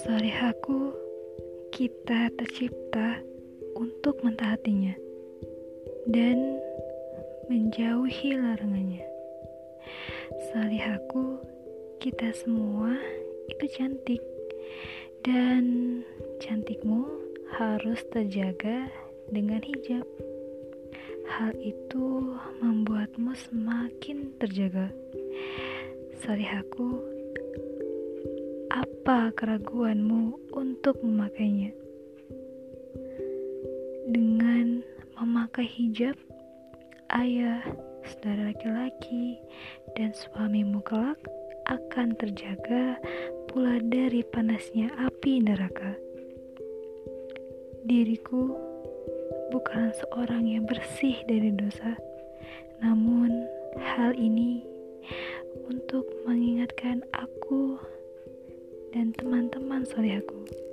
Salihaku, kita tercipta untuk mentaatinya dan menjauhi larangannya. Salihaku, kita semua itu cantik dan cantikmu harus terjaga dengan hijab. Hal itu membuatmu semakin terjaga. Salihaku, apa keraguanmu untuk memakainya? Dengan memakai hijab, ayah, saudara laki-laki, dan suamimu kelak akan terjaga pula dari panasnya api neraka. Diriku bukan seorang yang bersih dari dosa, namun hal ini untuk mengingatkan aku dan teman-teman solehku.